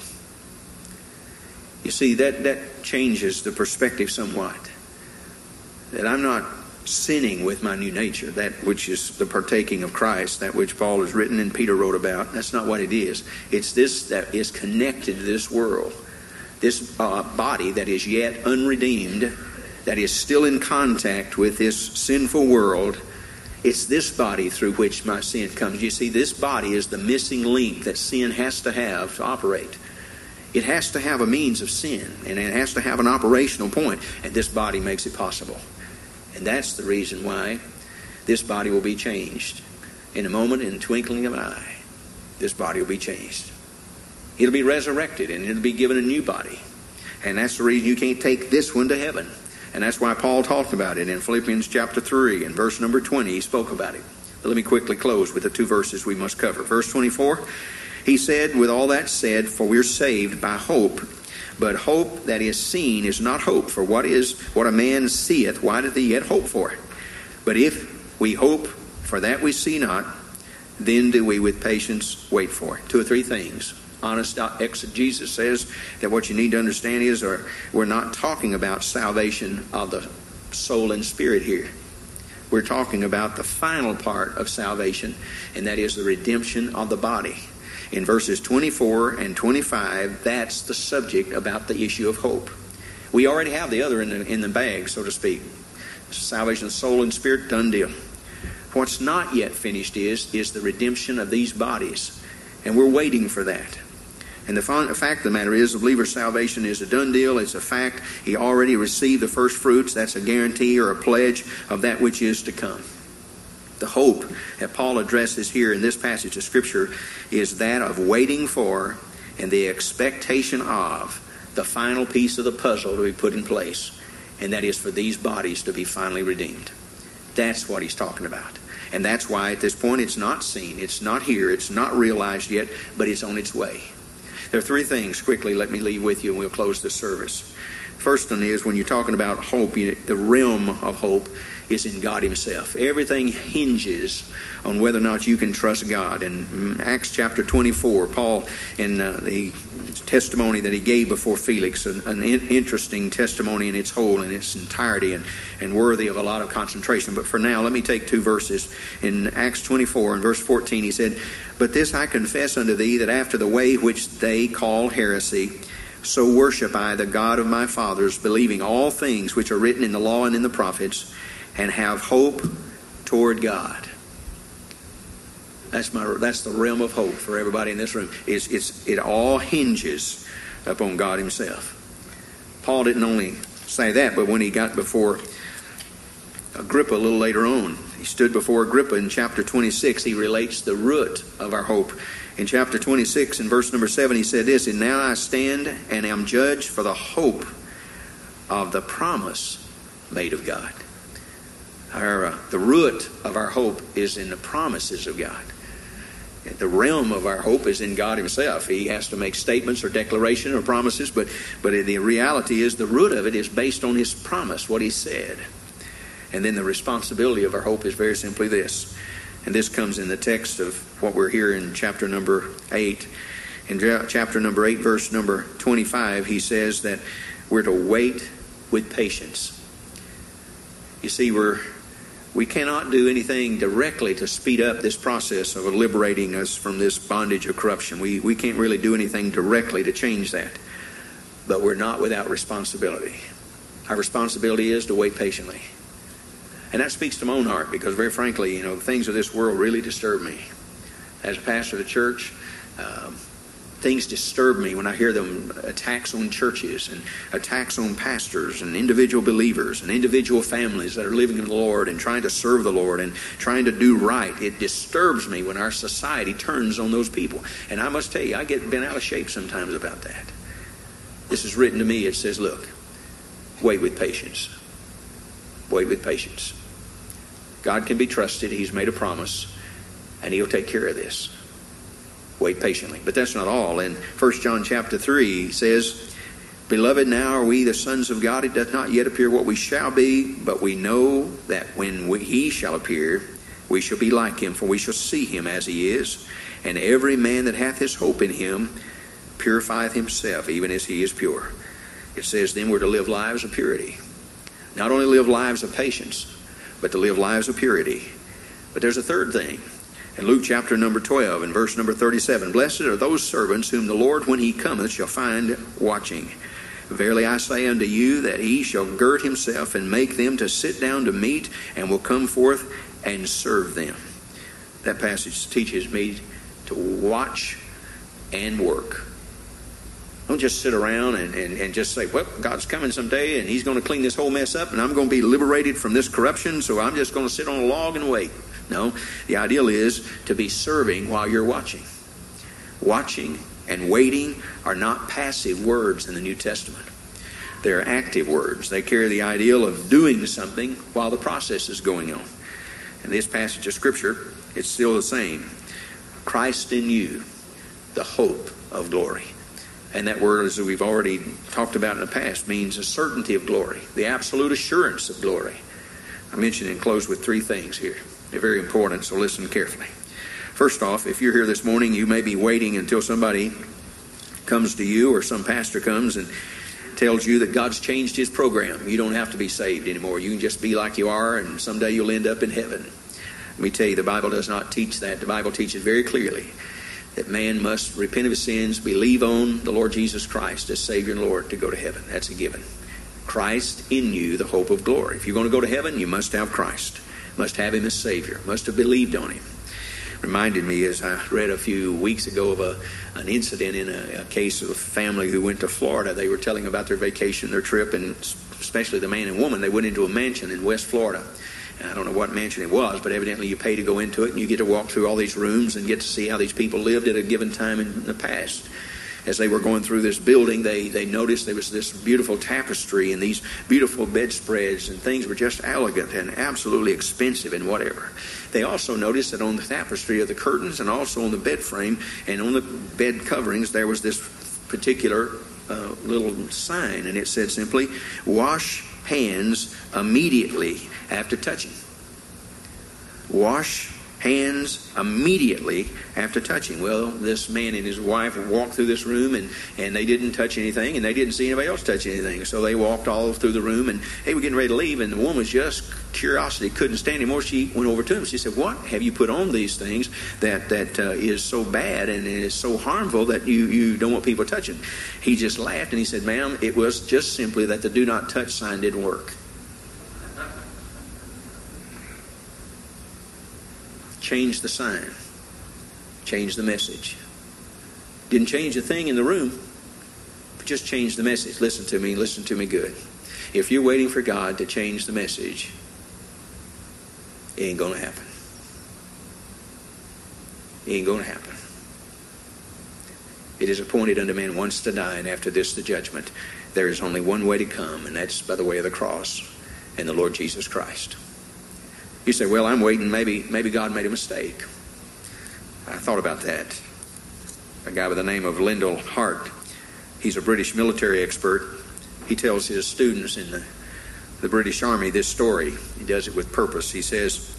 You see, that, that changes the perspective somewhat. That I'm not sinning with my new nature, that which is the partaking of Christ, that which Paul has written and Peter wrote about. That's not what it is. It's this that is connected to this world, this uh, body that is yet unredeemed, that is still in contact with this sinful world. It's this body through which my sin comes. You see, this body is the missing link that sin has to have to operate. It has to have a means of sin, and it has to have an operational point, and this body makes it possible. And that's the reason why this body will be changed. In a moment, in the twinkling of an eye, this body will be changed. It'll be resurrected and it'll be given a new body. And that's the reason you can't take this one to heaven. And that's why Paul talked about it in Philippians chapter 3 and verse number 20. He spoke about it. But let me quickly close with the two verses we must cover. Verse 24, he said, With all that said, for we're saved by hope. But hope that is seen is not hope. For what is what a man seeth, why doth he yet hope for it? But if we hope for that we see not, then do we with patience wait for it. Two or three things. Honest uh, exegesis says that what you need to understand is or we're not talking about salvation of the soul and spirit here. We're talking about the final part of salvation, and that is the redemption of the body in verses 24 and 25, that's the subject about the issue of hope. We already have the other in the, in the bag, so to speak. Salvation of soul and spirit, done deal. What's not yet finished is, is the redemption of these bodies. And we're waiting for that. And the fact of the matter is, the believer's salvation is a done deal. It's a fact. He already received the first fruits. That's a guarantee or a pledge of that which is to come. The hope that Paul addresses here in this passage of Scripture is that of waiting for and the expectation of the final piece of the puzzle to be put in place, and that is for these bodies to be finally redeemed. That's what he's talking about. And that's why at this point it's not seen, it's not here, it's not realized yet, but it's on its way. There are three things quickly let me leave with you and we'll close the service. First one is when you're talking about hope, the realm of hope, is in God Himself. Everything hinges on whether or not you can trust God. In Acts chapter 24, Paul, in uh, the testimony that he gave before Felix, an, an in- interesting testimony in its whole, in its entirety, and, and worthy of a lot of concentration. But for now, let me take two verses. In Acts 24 in verse 14, he said, But this I confess unto thee, that after the way which they call heresy, so worship I the God of my fathers, believing all things which are written in the law and in the prophets and have hope toward God. That's my that's the realm of hope for everybody in this room. It's, it's it all hinges upon God Himself. Paul didn't only say that, but when he got before Agrippa a little later on, he stood before Agrippa in chapter 26. He relates the root of our hope. In chapter 26, in verse number 7, he said this And now I stand and am judged for the hope of the promise made of God. Our, uh, the root of our hope is in the promises of God. The realm of our hope is in God Himself. He has to make statements or declaration or promises, but, but the reality is the root of it is based on His promise, what He said. And then the responsibility of our hope is very simply this. And this comes in the text of what we're here in chapter number 8. In chapter number 8, verse number 25, he says that we're to wait with patience. You see, we're we cannot do anything directly to speed up this process of liberating us from this bondage of corruption. We, we can't really do anything directly to change that. But we're not without responsibility. Our responsibility is to wait patiently. And that speaks to my own heart because, very frankly, you know, the things of this world really disturb me. As a pastor of the church, um, things disturb me when I hear them attacks on churches and attacks on pastors and individual believers and individual families that are living in the Lord and trying to serve the Lord and trying to do right. It disturbs me when our society turns on those people. And I must tell you, I get bent out of shape sometimes about that. This is written to me. It says, look, wait with patience. Wait with patience. God can be trusted. He's made a promise, and He'll take care of this wait patiently. But that's not all. In 1 John chapter 3 he says, Beloved, now are we the sons of God. It doth not yet appear what we shall be, but we know that when we, he shall appear, we shall be like him, for we shall see him as he is. And every man that hath his hope in him purifieth himself, even as he is pure. It says then we're to live lives of purity. Not only live lives of patience, but to live lives of purity. But there's a third thing. In Luke chapter number 12 and verse number 37, Blessed are those servants whom the Lord, when he cometh, shall find watching. Verily I say unto you that he shall gird himself and make them to sit down to meat, and will come forth and serve them. That passage teaches me to watch and work. Don't just sit around and, and, and just say, well, God's coming someday and he's going to clean this whole mess up and I'm going to be liberated from this corruption, so I'm just going to sit on a log and wait. No, the ideal is to be serving while you're watching. Watching and waiting are not passive words in the New Testament. They're active words. They carry the ideal of doing something while the process is going on. In this passage of Scripture, it's still the same. Christ in you, the hope of glory. And that word, as we've already talked about in the past, means a certainty of glory, the absolute assurance of glory. I mentioned and close with three things here. They're very important, so listen carefully. First off, if you're here this morning, you may be waiting until somebody comes to you or some pastor comes and tells you that God's changed his program. You don't have to be saved anymore. You can just be like you are, and someday you'll end up in heaven. Let me tell you, the Bible does not teach that. The Bible teaches very clearly that man must repent of his sins, believe on the Lord Jesus Christ as Savior and Lord to go to heaven. That's a given. Christ in you, the hope of glory. If you're going to go to heaven, you must have Christ must have him as Savior, must have believed on him. Reminded me as I read a few weeks ago of a, an incident in a, a case of a family who went to Florida. They were telling about their vacation, their trip, and especially the man and woman. They went into a mansion in West Florida. I don't know what mansion it was, but evidently you pay to go into it and you get to walk through all these rooms and get to see how these people lived at a given time in the past as they were going through this building, they, they noticed there was this beautiful tapestry and these beautiful bedspreads, and things were just elegant and absolutely expensive and whatever. They also noticed that on the tapestry of the curtains and also on the bed frame and on the bed coverings, there was this particular uh, little sign, and it said simply, Wash hands immediately after touching. Wash hands immediately after touching. Well, this man and his wife walked through this room and, and they didn't touch anything and they didn't see anybody else touch anything. So they walked all through the room and they were getting ready to leave and the woman was just curiosity couldn't stand anymore. She went over to him. She said, What have you put on these things that, that uh, is so bad and is so harmful that you, you don't want people touching? He just laughed and he said, Ma'am, it was just simply that the do not touch sign didn't work. Change the sign, change the message. Didn't change a thing in the room, but just change the message. Listen to me, listen to me good. If you're waiting for God to change the message, it ain't going to happen. It ain't going to happen. It is appointed unto man once to die, and after this the judgment. There is only one way to come, and that's by the way of the cross and the Lord Jesus Christ. You say, well, I'm waiting. Maybe, maybe God made a mistake. I thought about that. A guy by the name of Liddell Hart. He's a British military expert. He tells his students in the, the British Army this story. He does it with purpose. He says,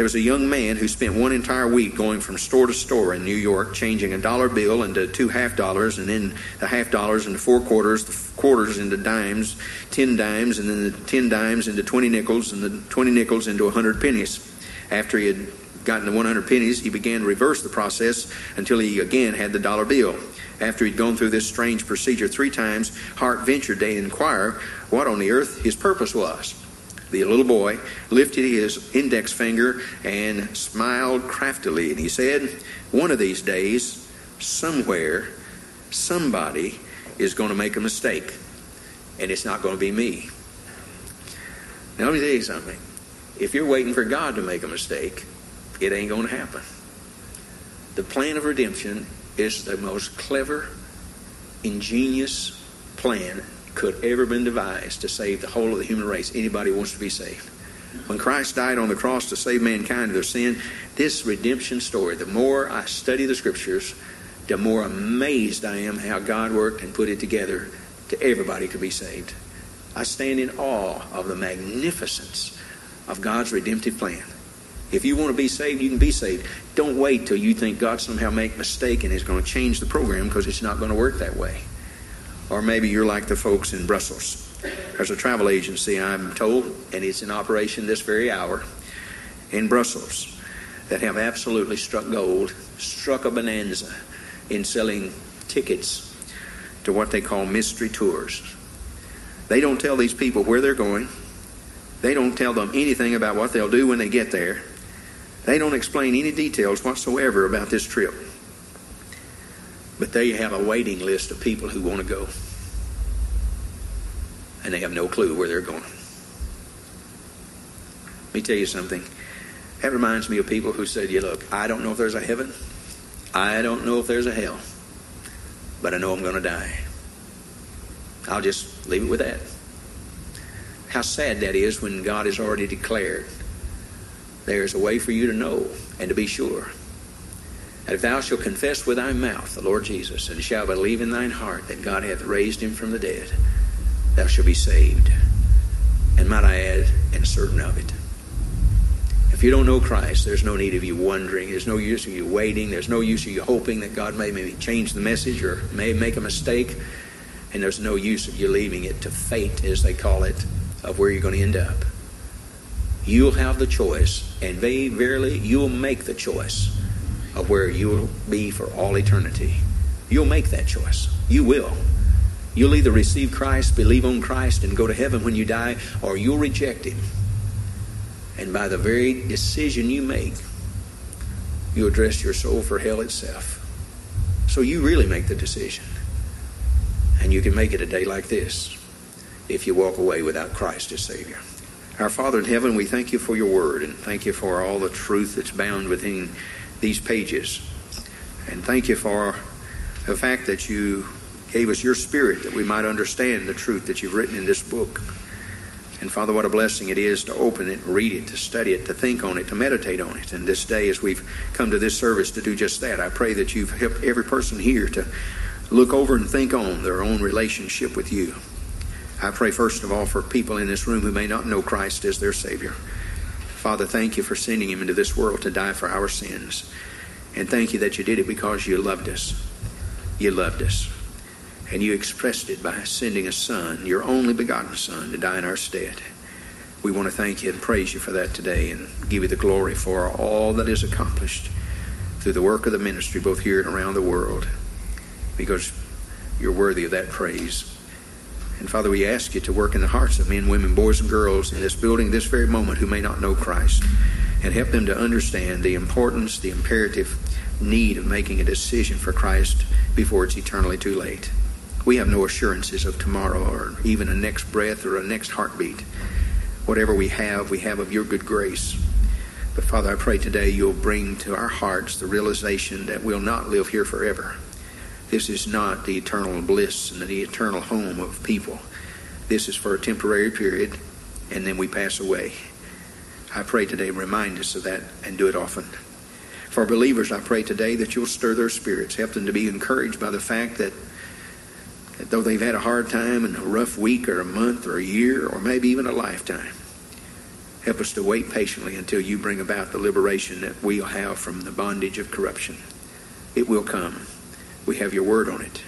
there was a young man who spent one entire week going from store to store in New York, changing a dollar bill into two half dollars, and then the half dollars into four quarters, the quarters into dimes, ten dimes, and then the ten dimes into twenty nickels, and the twenty nickels into a hundred pennies. After he had gotten the 100 pennies, he began to reverse the process until he again had the dollar bill. After he'd gone through this strange procedure three times, Hart ventured to inquire what on the earth his purpose was the little boy lifted his index finger and smiled craftily, and he said, One of these days, somewhere, somebody is going to make a mistake, and it's not going to be me. Now, let me tell you something. If you're waiting for God to make a mistake, it ain't going to happen. The plan of redemption is the most clever, ingenious plan could ever been devised to save the whole of the human race. Anybody wants to be saved. When Christ died on the cross to save mankind of their sin, this redemption story, the more I study the scriptures, the more amazed I am how God worked and put it together to everybody could be saved. I stand in awe of the magnificence of God's redemptive plan. If you want to be saved, you can be saved. Don't wait till you think God somehow make a mistake and is going to change the program because it's not going to work that way. Or maybe you're like the folks in Brussels. There's a travel agency, I'm told, and it's in operation this very hour in Brussels that have absolutely struck gold, struck a bonanza in selling tickets to what they call mystery tours. They don't tell these people where they're going. They don't tell them anything about what they'll do when they get there. They don't explain any details whatsoever about this trip. But they have a waiting list of people who want to go. And they have no clue where they're going. Let me tell you something. That reminds me of people who said, "You look, I don't know if there's a heaven. I don't know if there's a hell. But I know I'm going to die. I'll just leave it with that. How sad that is when God has already declared there's a way for you to know and to be sure. And if thou shalt confess with thy mouth the Lord Jesus, and shalt believe in thine heart that God hath raised him from the dead, thou shalt be saved. And might I add, and certain of it. If you don't know Christ, there's no need of you wondering. There's no use of you waiting. There's no use of you hoping that God may maybe change the message or may make a mistake. And there's no use of you leaving it to fate, as they call it, of where you're going to end up. You'll have the choice, and very verily, you'll make the choice of where you'll be for all eternity. You'll make that choice. You will. You'll either receive Christ, believe on Christ, and go to heaven when you die, or you'll reject Him. And by the very decision you make, you address your soul for hell itself. So you really make the decision. And you can make it a day like this if you walk away without Christ as Savior. Our Father in heaven, we thank you for your word and thank you for all the truth that's bound within these pages. And thank you for the fact that you gave us your spirit that we might understand the truth that you've written in this book. And Father, what a blessing it is to open it, read it, to study it, to think on it, to meditate on it. And this day, as we've come to this service to do just that, I pray that you've helped every person here to look over and think on their own relationship with you. I pray first of all for people in this room who may not know Christ as their Savior. Father, thank you for sending him into this world to die for our sins. And thank you that you did it because you loved us. You loved us. And you expressed it by sending a son, your only begotten son, to die in our stead. We want to thank you and praise you for that today and give you the glory for all that is accomplished through the work of the ministry, both here and around the world, because you're worthy of that praise. And Father, we ask you to work in the hearts of men, women, boys, and girls in this building this very moment who may not know Christ and help them to understand the importance, the imperative need of making a decision for Christ before it's eternally too late. We have no assurances of tomorrow or even a next breath or a next heartbeat. Whatever we have, we have of your good grace. But Father, I pray today you'll bring to our hearts the realization that we'll not live here forever this is not the eternal bliss and the eternal home of people. This is for a temporary period, and then we pass away. I pray today, remind us of that and do it often. For believers, I pray today that you'll stir their spirits, help them to be encouraged by the fact that, that though they've had a hard time and a rough week or a month or a year or maybe even a lifetime, help us to wait patiently until you bring about the liberation that we'll have from the bondage of corruption. It will come. We have your word on it.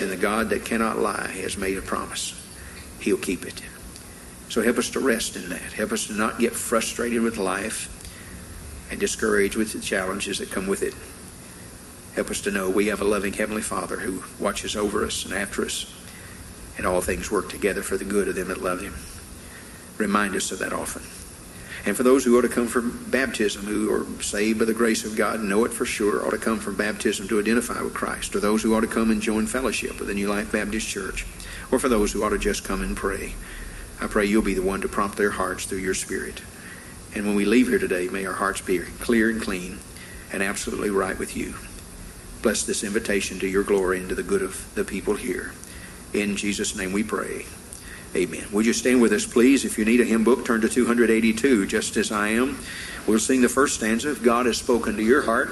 And the God that cannot lie has made a promise. He'll keep it. So help us to rest in that. Help us to not get frustrated with life and discouraged with the challenges that come with it. Help us to know we have a loving Heavenly Father who watches over us and after us, and all things work together for the good of them that love Him. Remind us of that often. And for those who ought to come for baptism, who are saved by the grace of God and know it for sure, ought to come from baptism to identify with Christ, or those who ought to come and join fellowship with the New Life Baptist Church, or for those who ought to just come and pray. I pray you'll be the one to prompt their hearts through your Spirit. And when we leave here today, may our hearts be clear and clean and absolutely right with you. Bless this invitation to your glory and to the good of the people here. In Jesus' name we pray. Amen. Would you stand with us, please? If you need a hymn book, turn to 282, just as I am. We'll sing the first stanza. If God has spoken to your heart,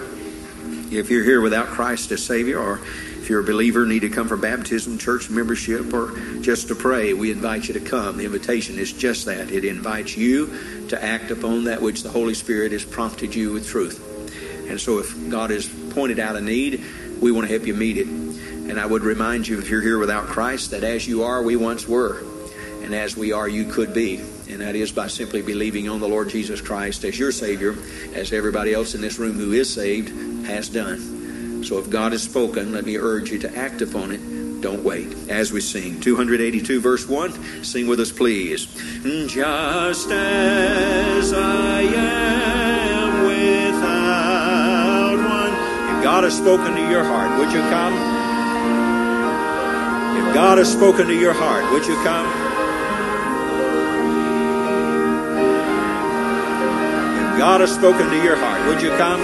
if you're here without Christ as Savior, or if you're a believer, need to come for baptism, church membership, or just to pray, we invite you to come. The invitation is just that. It invites you to act upon that which the Holy Spirit has prompted you with truth. And so if God has pointed out a need, we want to help you meet it. And I would remind you, if you're here without Christ, that as you are, we once were and as we are, you could be. And that is by simply believing on the Lord Jesus Christ as your Savior, as everybody else in this room who is saved has done. So if God has spoken, let me urge you to act upon it. Don't wait. As we sing, 282 verse 1, sing with us, please. Just as I am without one. If God has spoken to your heart, would you come? If God has spoken to your heart, would you come? God has spoken to your heart. Would you come?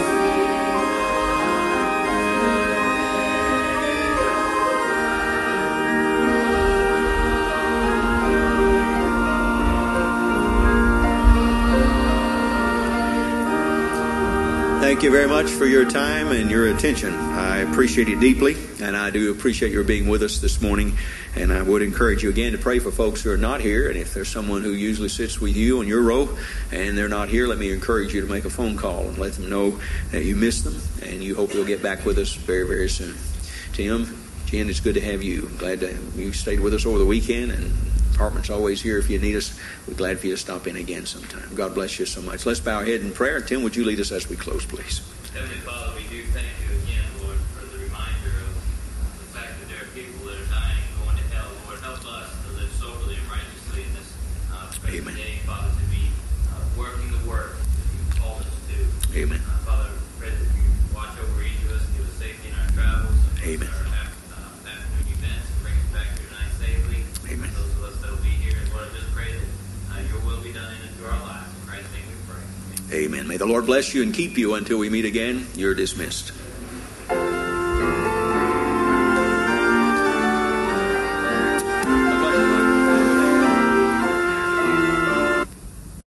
Thank you very much for your time and your attention. I appreciate it deeply, and I do appreciate your being with us this morning. And I would encourage you again to pray for folks who are not here. And if there's someone who usually sits with you on your row and they're not here, let me encourage you to make a phone call and let them know that you miss them and you hope you'll get back with us very, very soon. Tim, Jen, it's good to have you. I'm glad that you stayed with us over the weekend and apartment's always here if you need us. We're glad for you to stop in again sometime. God bless you so much. Let's bow our head in prayer. Tim, would you lead us as we close, please? Heavenly Father, we do thank you again, Lord, for the reminder of the fact that there are people that are dying and going to hell. Lord, help us to live soberly and righteously in this uh, present Amen. day, Father, to be uh, working the work that you've called us to. Amen. Uh, Father, pray that you watch over each of us, give us safety in our travels. and Amen. Our af- uh, afternoon events, and bring us back here tonight safely. Amen. Those of us that will be here, and Lord, I just pray that uh, your will be done in and through our lives. In Christ's name we pray. Amen. Amen. May the Lord bless you and keep you until we meet again. You're dismissed.